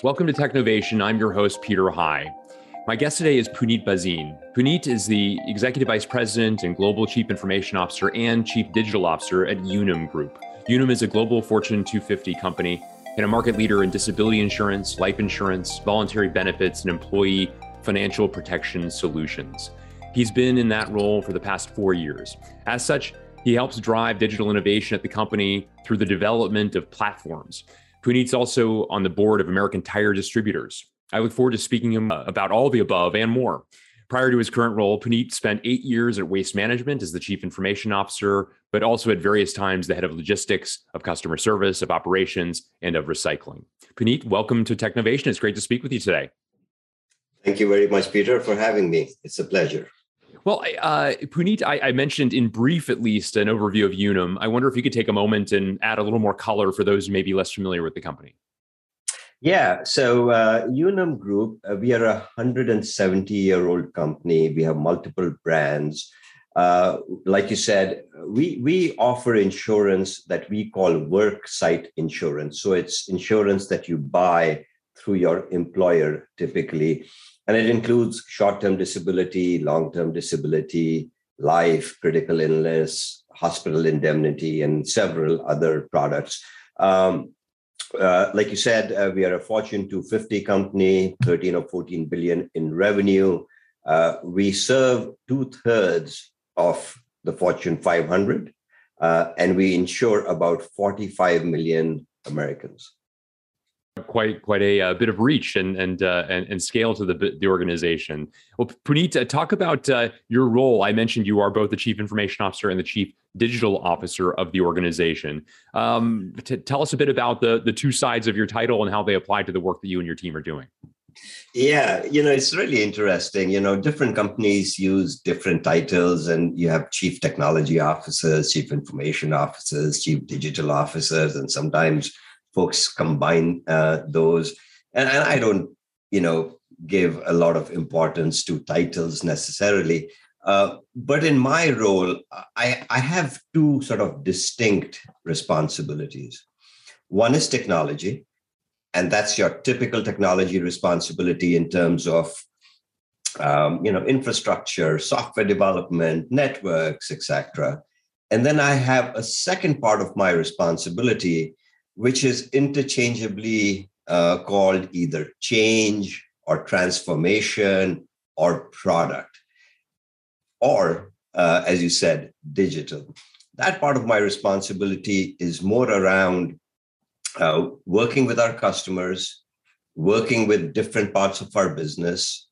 Welcome to Technovation. I'm your host, Peter High. My guest today is Puneet Bhasin. Puneet is the Executive Vice President and Global Chief Information Officer and Chief Digital Officer at Unum Group. Unum is a global Fortune 250 company and a market leader in disability insurance, life insurance, voluntary benefits, and employee financial protection solutions. He's been in that role for the past four years. As such, he helps drive digital innovation at the company through the development of platforms. Puneet's also on the board of American Tire Distributors. I look forward to speaking to him uh, about all the above and more. Prior to his current role, Puneet spent eight years at Waste Management as the chief information officer, but also at various times the head of logistics, of customer service, of operations, and of recycling. Puneet, welcome to Technovation. It's great to speak with you today. Thank you very much, Peter, for having me. It's a pleasure. Well, uh, Puneet, I, I, mentioned in brief, at least, an overview of Unum. I wonder if you could take a moment and add a little more color for those who may be less familiar with the company. Yeah, so uh, Unum Group, uh, we are a 170 year old company. We have multiple brands. Uh, like you said, we, we offer insurance that we call work site insurance. So it's insurance that you buy through your employer typically. And it includes short term disability, long term disability, life, critical illness, hospital indemnity, and several other products. Um, uh, like you said, uh, we are a Fortune 250 company, 13 or 14 billion in revenue. Uh, we serve two thirds of the Fortune 500, uh, and we insure about 45 million Americans quite quite a, a, uh, bit of reach and and, uh, and, and scale to the the organization. Well, Puneet, uh, talk about uh, your role. I mentioned you are both the chief information officer and the chief digital officer of the organization. Um, t- tell us a bit about the the two sides of your title and how they apply to the work that you and your team are doing. Yeah, you know, it's really interesting. You know, different companies use different titles, and you have chief technology officers, chief information officers, chief digital officers, and sometimes folks combine uh, those. And, and I don't, you know, give a lot of importance to titles necessarily. Uh, but in my role, I, I have two sort of distinct responsibilities. One is technology, and that's your typical technology responsibility in terms of um, you know infrastructure, software development, networks, etc. And then I have a second part of my responsibility, which is interchangeably uh, called either change or transformation or product, or uh, as you said, digital. That part of my responsibility is more around uh, working with our customers, working with different parts of our business,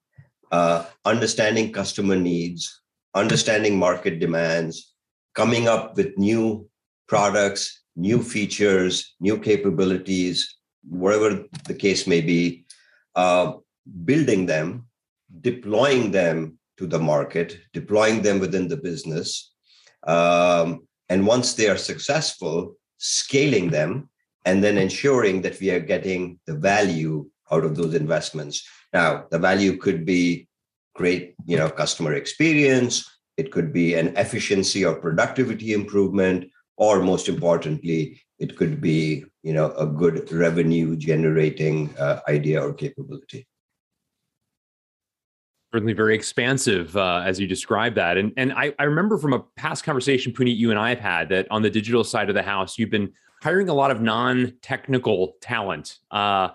uh, understanding customer needs, understanding market demands, coming up with new products, new features, new capabilities, whatever the case may be, uh, building them, deploying them to the market, deploying them within the business. Um, and once they are successful, scaling them and then ensuring that we are getting the value out of those investments. Now, the value could be great, you know, customer experience. It could be an efficiency or productivity improvement, or most importantly, it could be you know a good revenue generating uh, idea or capability certainly very expansive uh, as you describe that. And and I, I remember from a past conversation, Puneet, you and I have had that on the digital side of the house, you've been hiring a lot of non-technical talent. Uh,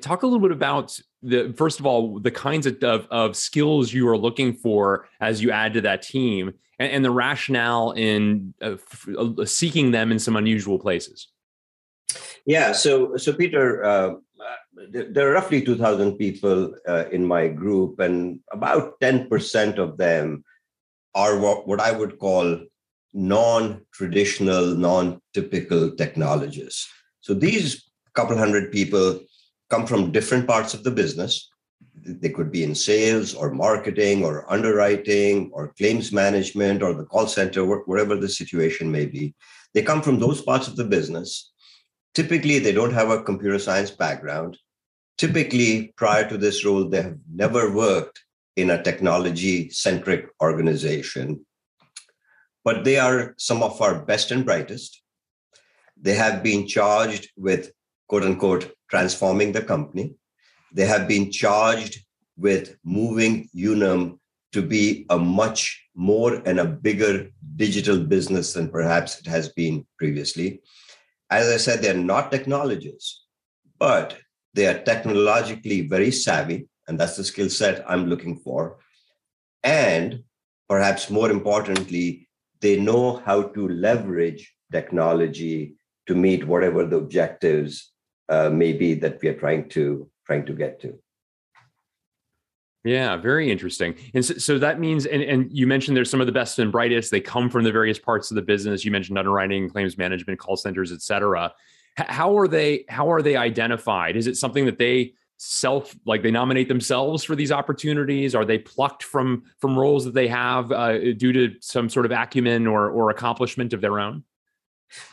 talk a little bit about the first of all the kinds of, of, of skills you are looking for as you add to that team, and, and the rationale in uh, f- uh, seeking them in some unusual places. Yeah. So so Peter. Uh, there are roughly 2000 people uh, in my group and about 10% of them are what, what i would call non-traditional non-typical technologists so these couple hundred people come from different parts of the business. They could be in sales or marketing or underwriting or claims management or the call center wherever the situation may be. They come from those parts of the business. Typically they don't have a computer science background. Typically prior to this role they have never worked in a technology centric organization. But they are some of our best and brightest. They have been charged with quote unquote transforming the company they have been charged with moving Unum to be a much more and a bigger digital business than perhaps it has been previously. As I said, they're not technologists, but they are technologically very savvy, and that's the skill set I'm looking for. And perhaps more importantly, they know how to leverage technology to meet whatever the objectives uh, may be that we are trying to trying to get to. Yeah, very interesting. And so, so, that means, and, and you mentioned there's some of the best and brightest. They come from the various parts of the business. You mentioned underwriting, claims management, call centers, et cetera. How are they? How are they identified? Is it something that they self like they nominate themselves for these opportunities? Are they plucked from from roles that they have uh, due to some sort of acumen or or accomplishment of their own?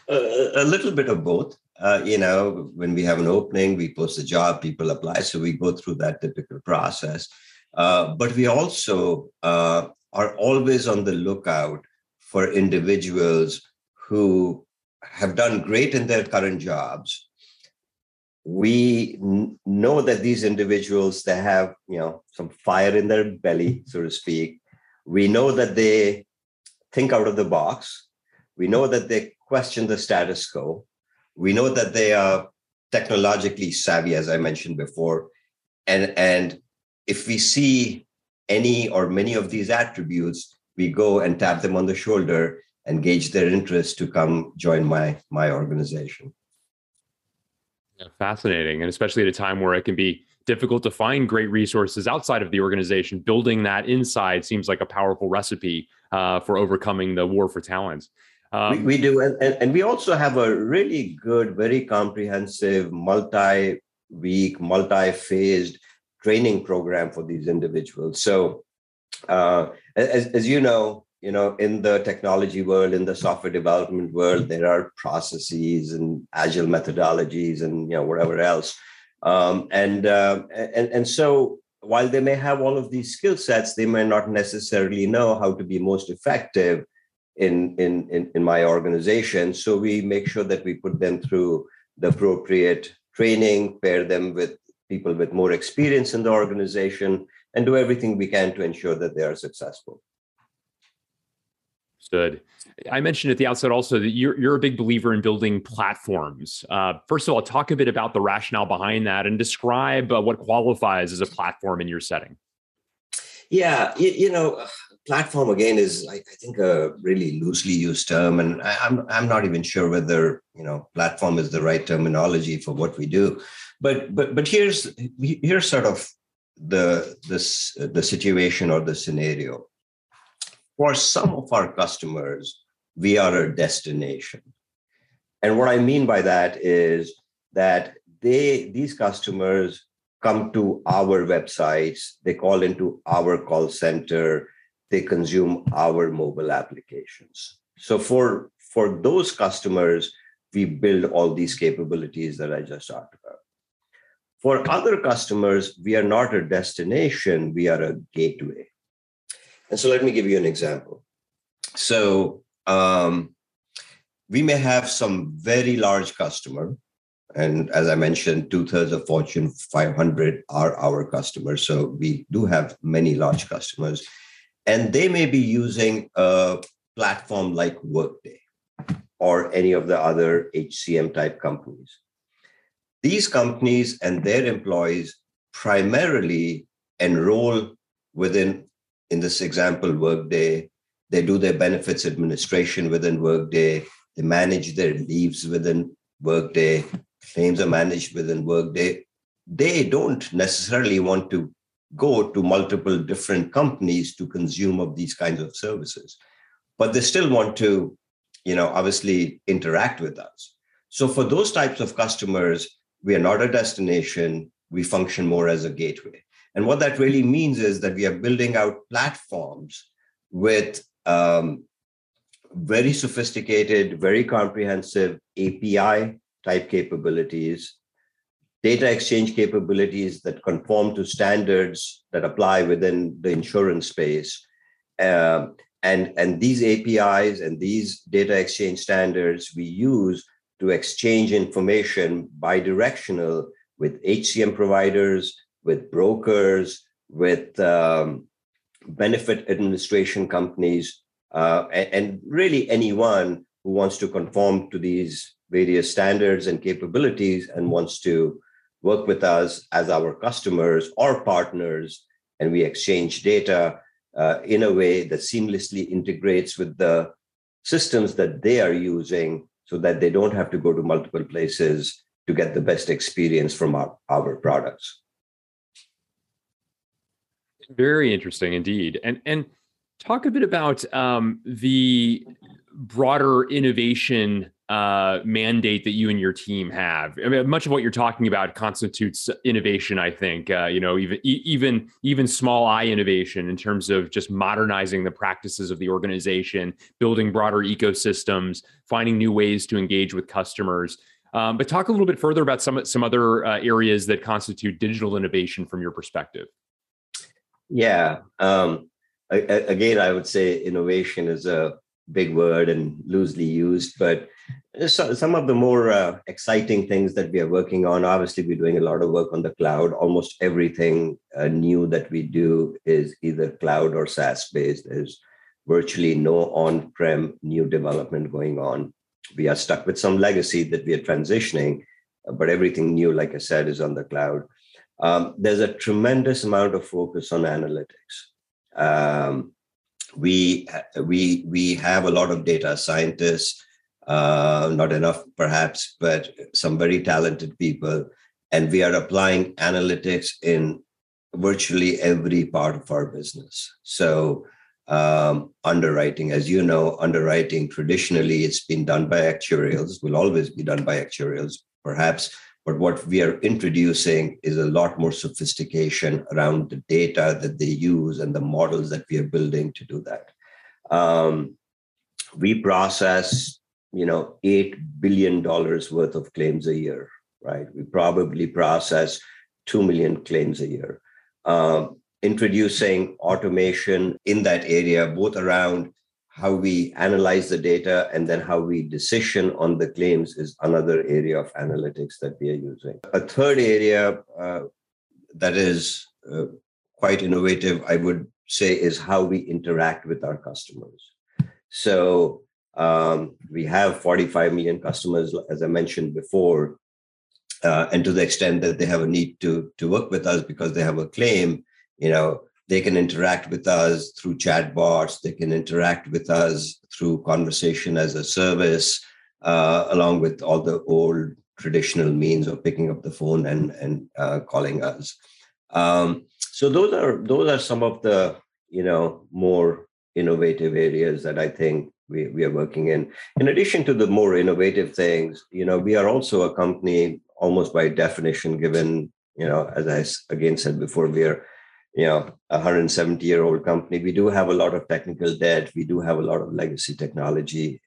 Uh, a little bit of both. Uh, you know, when we have an opening, we post a job, people apply, so we go through that typical process uh, but we also uh, are always on the lookout for individuals who have done great in their current jobs. We n- know that these individuals they have you know some fire in their belly, so to speak. We know that they think out of the box. We know that they question the status quo. We know that they are technologically savvy, as I mentioned before, and and if we see any or many of these attributes, we go and tap them on the shoulder and gauge their interest to come join my my organization. Fascinating, and especially at a time where it can be difficult to find great resources outside of the organization. Building that inside seems like a powerful recipe uh, for overcoming the war for talent. Um, we, we, do, and, and, we also have a really good, very comprehensive, multi-week, multi-phased training program for these individuals. So, uh, as, as you know, you know, in the technology world, in the software development world, there are processes and agile methodologies and you know whatever else. Um, and uh, and and so while they may have all of these skill sets, they may not necessarily know how to be most effective in, in, in, in my organization. So we make sure that we put them through the appropriate training, pair them with people with more experience in the organization, and do everything we can to ensure that they are successful. Good. I mentioned at the outset also that you're, you're a big believer in building platforms. Uh, first of all, talk a bit about the rationale behind that and describe uh, what qualifies as a platform in your setting. Yeah, you, you know, platform again is I, I, think a really loosely used term, and I, I'm I'm not even sure whether you know platform is the right terminology for what we do. But but but here's here's sort of the this the situation or the scenario. For some of our customers, we are a destination. And what I mean by that is that they these customers come to our websites, they call into our call center, they consume our mobile applications. So for for those customers, we build all these capabilities that I just talked about. For other customers, we are not a destination, we are a gateway. And so let me give you an example. So um, we may have some very large customer, and as I mentioned, two thirds of Fortune 500 are our customers. So we do have many large customers, and they may be using a platform like Workday or any of the other HCM type companies. These companies and their employees primarily enroll within, in this example, Workday. They do their benefits administration within Workday. They manage their leaves within Workday. Claims are managed within Workday. They don't necessarily want to go to multiple different companies to consume of these kinds of services, but they still want to, you know, obviously interact with us. So for those types of customers, we are not a destination. We function more as a gateway. And what that really means is that we are building out platforms with um, very sophisticated, very comprehensive API type capabilities, data exchange capabilities that conform to standards that apply within the insurance space. Uh, and, and these APIs and these data exchange standards we use to exchange information bidirectional with HCM providers, with brokers, with um, benefit administration companies, uh, and, and really anyone who wants to conform to these various standards and capabilities and wants to work with us as our customers or partners, and we exchange data uh, in a way that seamlessly integrates with the systems that they are using so that they don't have to go to multiple places to get the best experience from our, our products. Very interesting indeed. And and talk a bit about um, the broader innovation uh, mandate that you and your team have. I mean, much of what you're talking about constitutes innovation. I think uh, you know even even even small I innovation in terms of just modernizing the practices of the organization, building broader ecosystems, finding new ways to engage with customers. Um, but talk a little bit further about some some other uh, areas that constitute digital innovation from your perspective. Yeah. Um, again, I would say innovation is a big word and loosely used, but some of the more uh, exciting things that we are working on. Obviously, we're doing a lot of work on the cloud. Almost everything uh, new that we do is either cloud or SaaS based. There's virtually no on prem new development going on. We are stuck with some legacy that we are transitioning, but everything new, like I said, is on the cloud. Um, there's a tremendous amount of focus on analytics. Um, we we we have a lot of data scientists uh, not enough perhaps, but some very talented people. And we are applying analytics in virtually every part of our business. So, um, underwriting, as you know, underwriting traditionally it's been done by actuarials, will always be done by actuarials, perhaps. But what we are introducing is a lot more sophistication around the data that they use and the models that we are building to do that. Um, we process you know, $8 billion worth of claims a year, right? We probably process 2 million claims a year. Um, introducing automation in that area, both around how we analyze the data and then how we decision on the claims is another area of analytics that we are using. A third area uh, that is uh, quite innovative, I would say, is how we interact with our customers. So um, we have 45 million customers, as I mentioned before. Uh, and to the extent that they have a need to, to work with us because they have a claim, you know, they can interact with us through chatbots. They can interact with us through conversation as a service, uh, along with all the old traditional means of picking up the phone and and uh, calling us. Um, so those are those are some of the you know more innovative areas that I think we, we are working in. In addition to the more innovative things, you know, we are also a company almost by definition, given, you know, as I again said before, we are, you know, a 170 year old company. We do have a lot of technical debt. We do have a lot of legacy technology.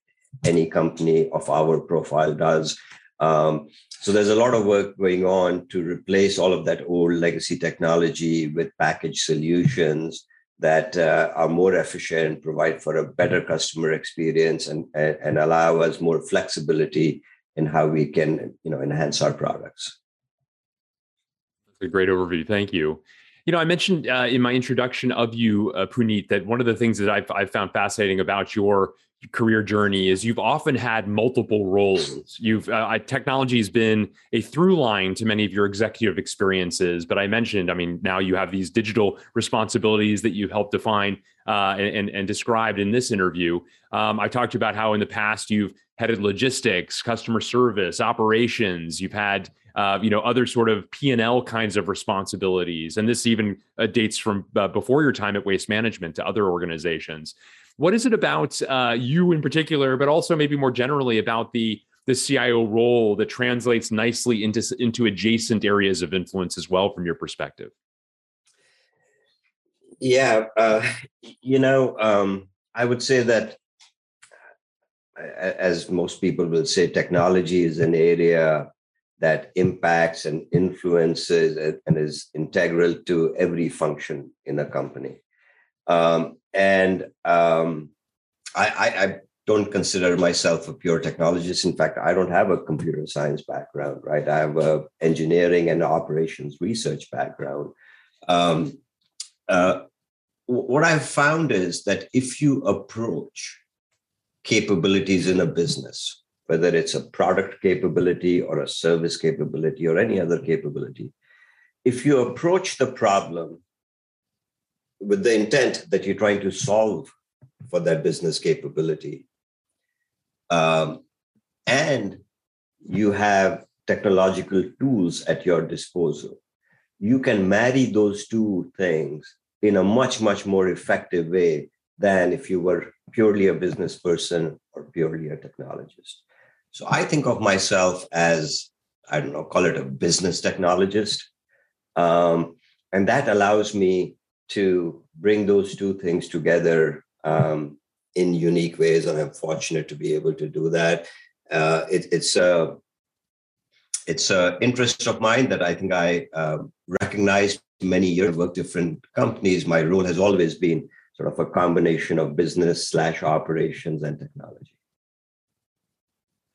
Any company of our profile does. Um, so there's a lot of work going on to replace all of that old legacy technology with package solutions that uh, are more efficient, provide for a better customer experience, and, and, and allow us more flexibility in how we can you know enhance our products. That's a great overview. Thank you. You know, I mentioned uh, in my introduction of you, uh, Puneet, that one of the things that I've, I've found fascinating about your career journey is you've often had multiple roles. You've uh, technology has been a through line to many of your executive experiences. But I mentioned, I mean, now you have these digital responsibilities that you helped define uh, and, and described in this interview. Um, I talked about how in the past you've headed logistics, customer service, operations. You've had uh, you know other sort of p&l kinds of responsibilities and this even uh, dates from uh, before your time at waste management to other organizations what is it about uh, you in particular, but also maybe more generally about the the CIO role that translates nicely into into adjacent areas of influence as well, from your perspective? Yeah, uh, you know, um, I would say that, as most people will say, technology is an area that impacts and influences and is integral to every function in a company. Um, and um, I, I, don't consider myself a pure technologist. In fact, I don't have a computer science background, right? I have a engineering and operations research background. Um, uh, what I've found is that if you approach capabilities in a business, whether it's a product capability or a service capability or any other capability, if you approach the problem with the intent that you're trying to solve for that business capability, um, and you have technological tools at your disposal, you can marry those two things in a much, much more effective way than if you were purely a business person or purely a technologist. So I think of myself as, I don't know, call it a business technologist. Um, and that allows me to bring those two things together um, in unique ways, and I'm fortunate to be able to do that. Uh, it, it's a it's an interest of mine that I think I uh, recognize many years. work different companies. My role has always been sort of a combination of business slash operations and technology.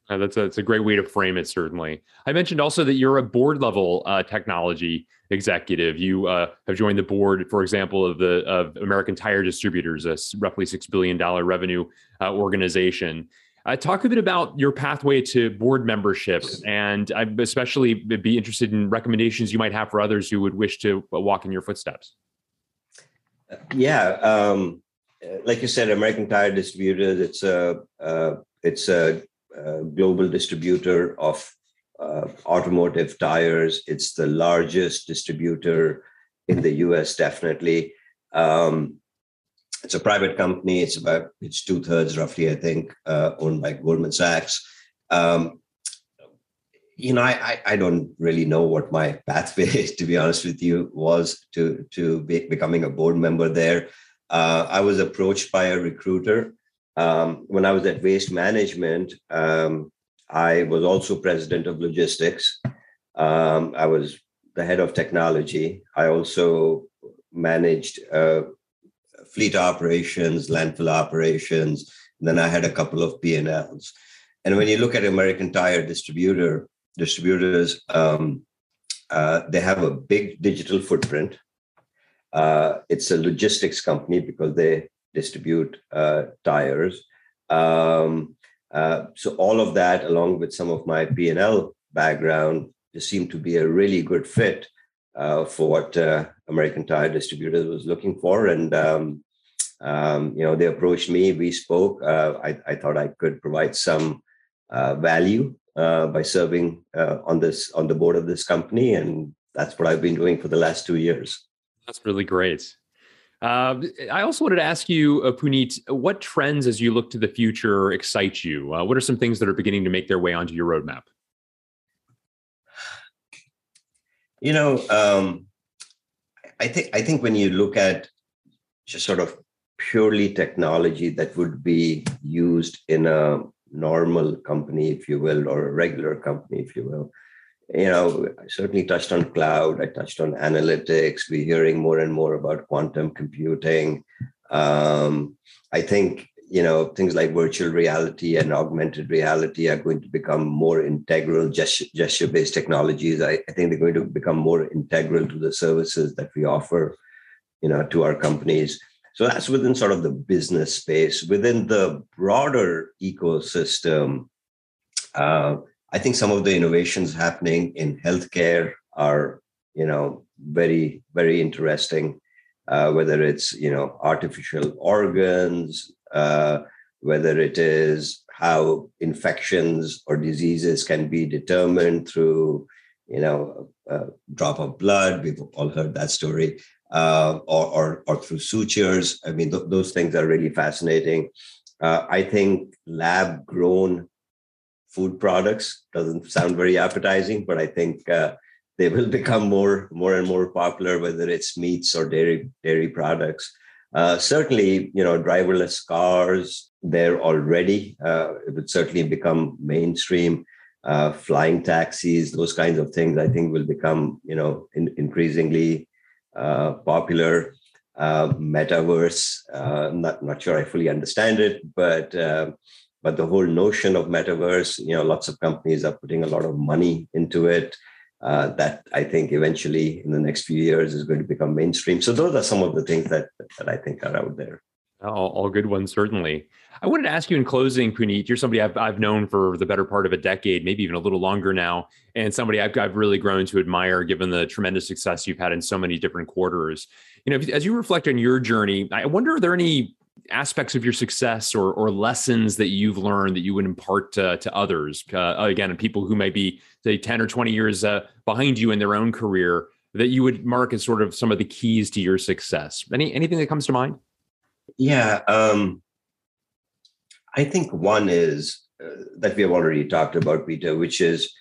Uh, that's a, that's a great way to frame it, certainly. I mentioned also that you're a board level uh, technology executive. You uh, have joined the board, for example, of the of American Tire Distributors, a roughly $6 billion revenue uh, organization. Uh, talk a bit about your pathway to board membership, and I'd especially be interested in recommendations you might have for others who would wish to walk in your footsteps. Yeah, um, like you said, American Tire Distributors. It's a uh, it's a uh, global distributor of uh, automotive tires. It's the largest distributor in the US, definitely. Um, it's a private company. It's about it's two thirds, roughly, I think, uh, owned by Goldman Sachs. Um, you know, I, I don't really know what my pathway, to be honest with you, was to to be, becoming a board member there. Uh, I was approached by a recruiter um, when I was at Waste Management, um, I was also president of logistics. Um, I was the head of technology. I also managed uh, fleet operations, landfill operations. then I had a couple of P&Ls. And when you look at American Tire distributor distributors, um, uh, they have a big digital footprint. Uh, it's a logistics company because they distribute uh, tires. Um, uh, so all of that, along with some of my P&L background, just seemed to be a really good fit uh, for what uh, American Tire Distributors was looking for. And um, um, you know, they approached me. We spoke. Uh, I, I, thought I could provide some uh, value by serving on this on the board of this company, and that's what I've been doing for the last two years. That's really great. Uh, I also wanted to ask you, uh, Puneet, what trends as you look to the future excite you? Uh, what are some things that are beginning to make their way onto your roadmap? You know, um, I think I think when you look at just sort of purely technology that would be used in a normal company, if you will, or a regular company, if you will, you know, I certainly touched on cloud. I touched on analytics. We're hearing more and more about quantum computing. Um, I think you know things like virtual reality and augmented reality are going to become more integral gesture based technologies I, I, think they're going to become more integral to the services that we offer you know to our companies so that's within sort of the business space within the broader ecosystem uh, I think some of the innovations happening in healthcare are, you know, very, very interesting. Uh, whether it's, you know, artificial organs, uh, whether it is how infections or diseases can be determined through, you know, a, drop of blood. We've all heard that story. Uh, or, or, or through sutures. I mean, th- those things are really fascinating. Uh, I think lab grown food products. Doesn't sound very appetizing, but I think uh, they will become more, more and more popular, whether it's meats or dairy dairy products. Uh, certainly, you know, driverless cars they're already. Uh, it would certainly become mainstream. Uh, flying taxis, those kinds of things, I think, will become you know in, increasingly uh, popular. Uh, metaverse, not not sure I fully understand it, but but the whole notion of metaverse, you know, lots of companies are putting a lot of money into it. Uh, that I think eventually in the next few years is going to become mainstream. So those are some of the things that that I think are out there. All, all, good ones, certainly. I wanted to ask you in closing, Puneet. You're somebody I've, I've known for the better part of a decade, maybe even a little longer now, and somebody I've, I've really grown to admire given the tremendous success you've had in so many different quarters. You know, as you reflect on your journey, I wonder are there any aspects of your success or, or lessons that you've learned that you would impart to, to others? Uh, again, and people who may be, say, 10 or 20 years uh, behind you in their own career that you would mark as sort of some of the keys to your success. Any anything that comes to mind? Yeah, um, I think one is uh, that we have already talked about, Peter, which is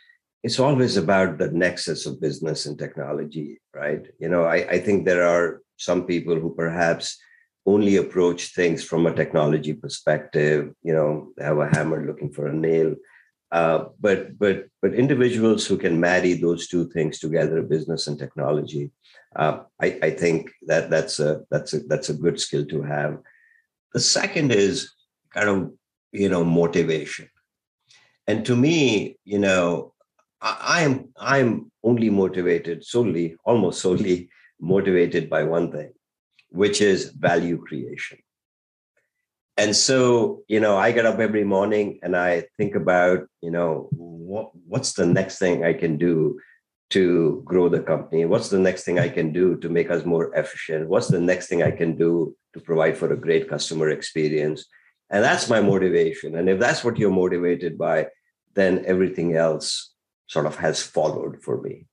it's always about the nexus of business and technology, right? You know, I, I think there are some people who perhaps only approach things from a technology perspective. You know, have a hammer looking for a nail. Uh, but but but individuals who can marry those two things together, business and technology, uh, I, I think that that's a that's a that's a good skill to have. The second is kind of you know motivation, and to me, you know, I, am I'm only motivated solely, almost solely motivated by one thing, which is value creation. And so, you know, I get up every morning and I think about, you know, what, what's the next thing I can do to grow the company? What's the next thing I can do to make us more efficient? What's the next thing I can do to provide for a great customer experience? And that's my motivation. And if that's what you're motivated by, then everything else sort of has followed for me.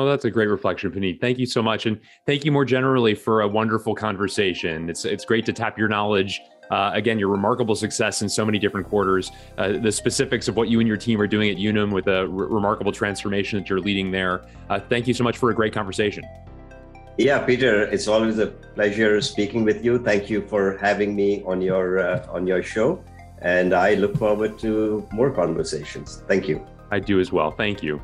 Well, that's a great reflection, Puneet. Thank you so much, and thank you more generally for a wonderful conversation. It's it's great to tap your knowledge. Uh, again, your remarkable success in so many different quarters, uh, the specifics of what you and your team are doing at Unum with a remarkable transformation that you're leading there. Uh, thank you so much for a great conversation. Yeah, Peter, it's always a pleasure speaking with you. Thank you for having me on your uh, on your show, and I look forward to more conversations. Thank you. I do as well. Thank you.